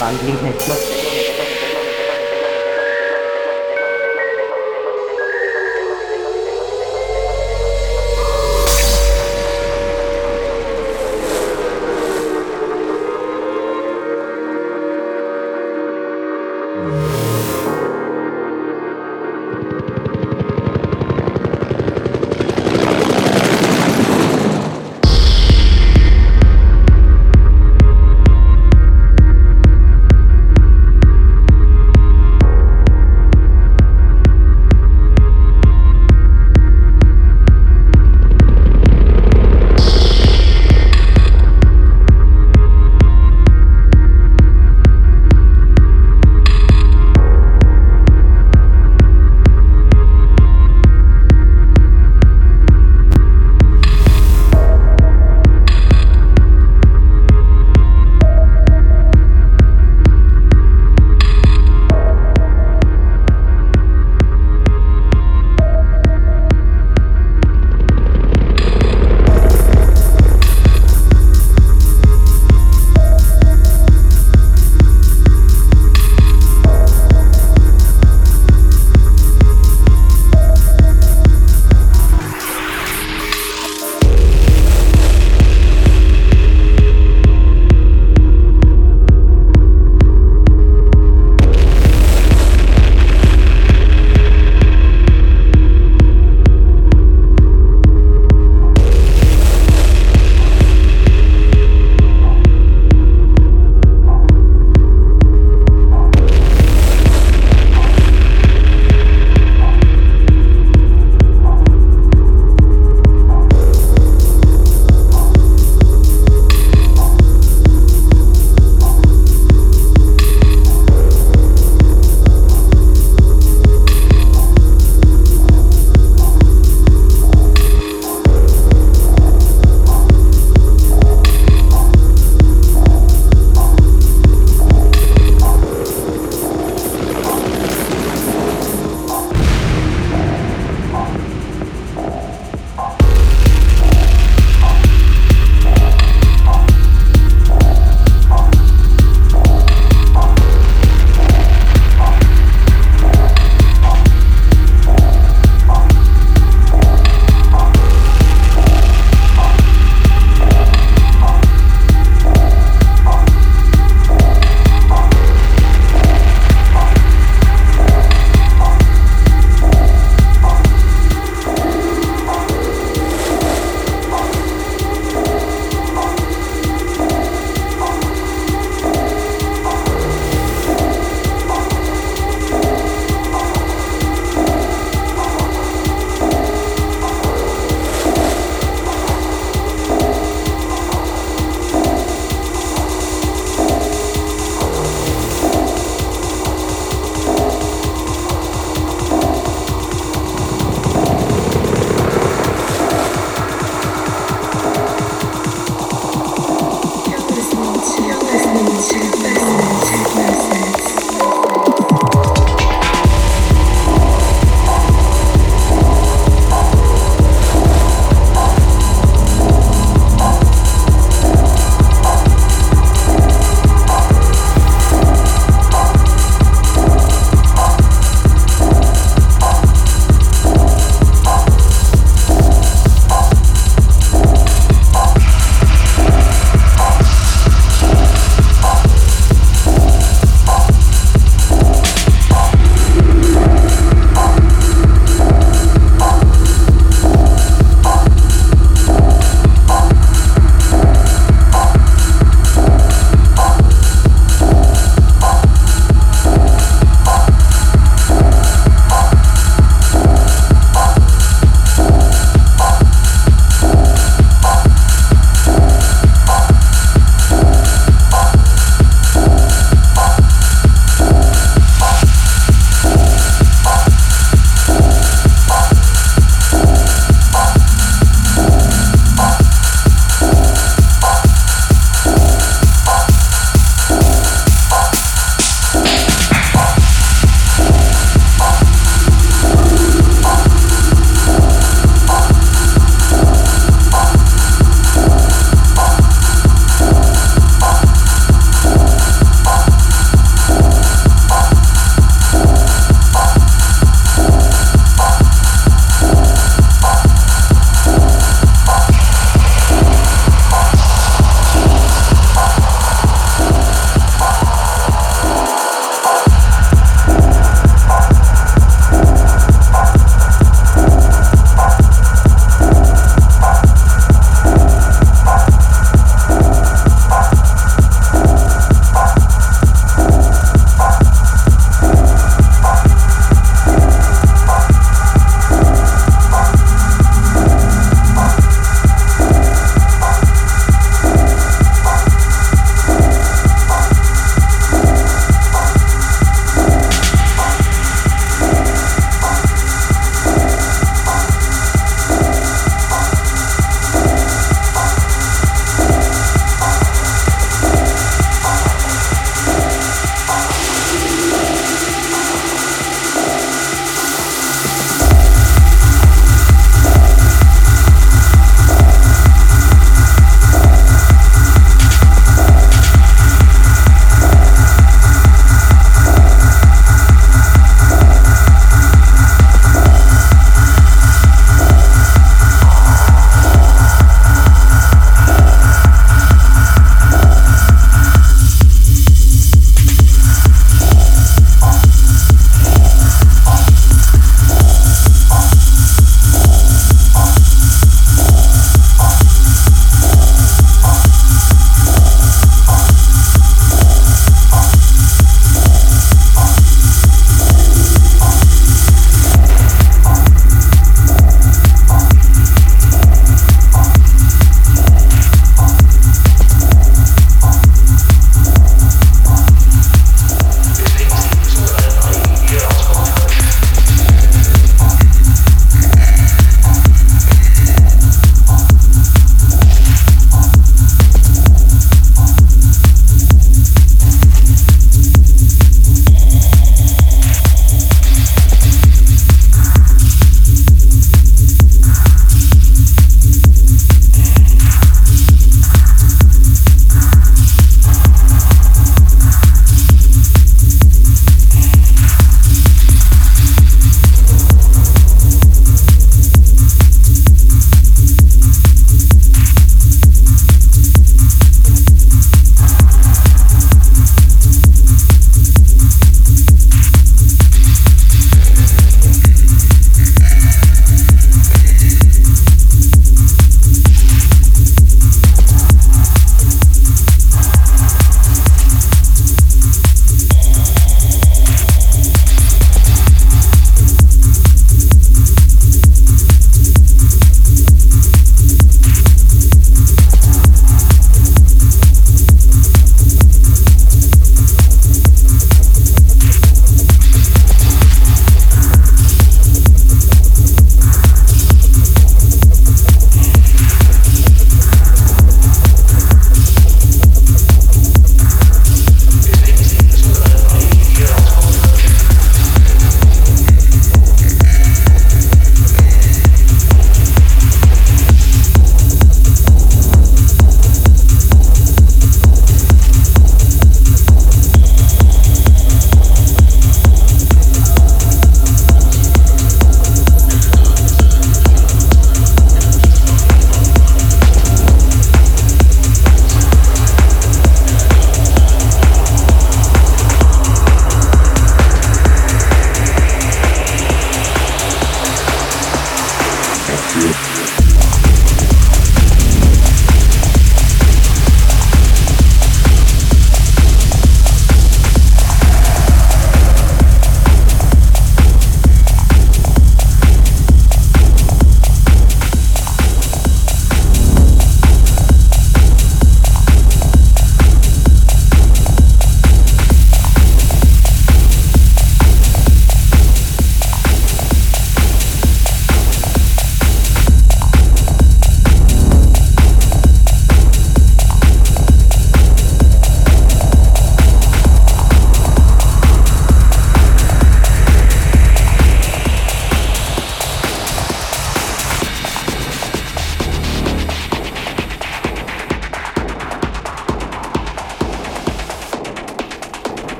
कांगलिंग है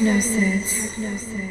listening to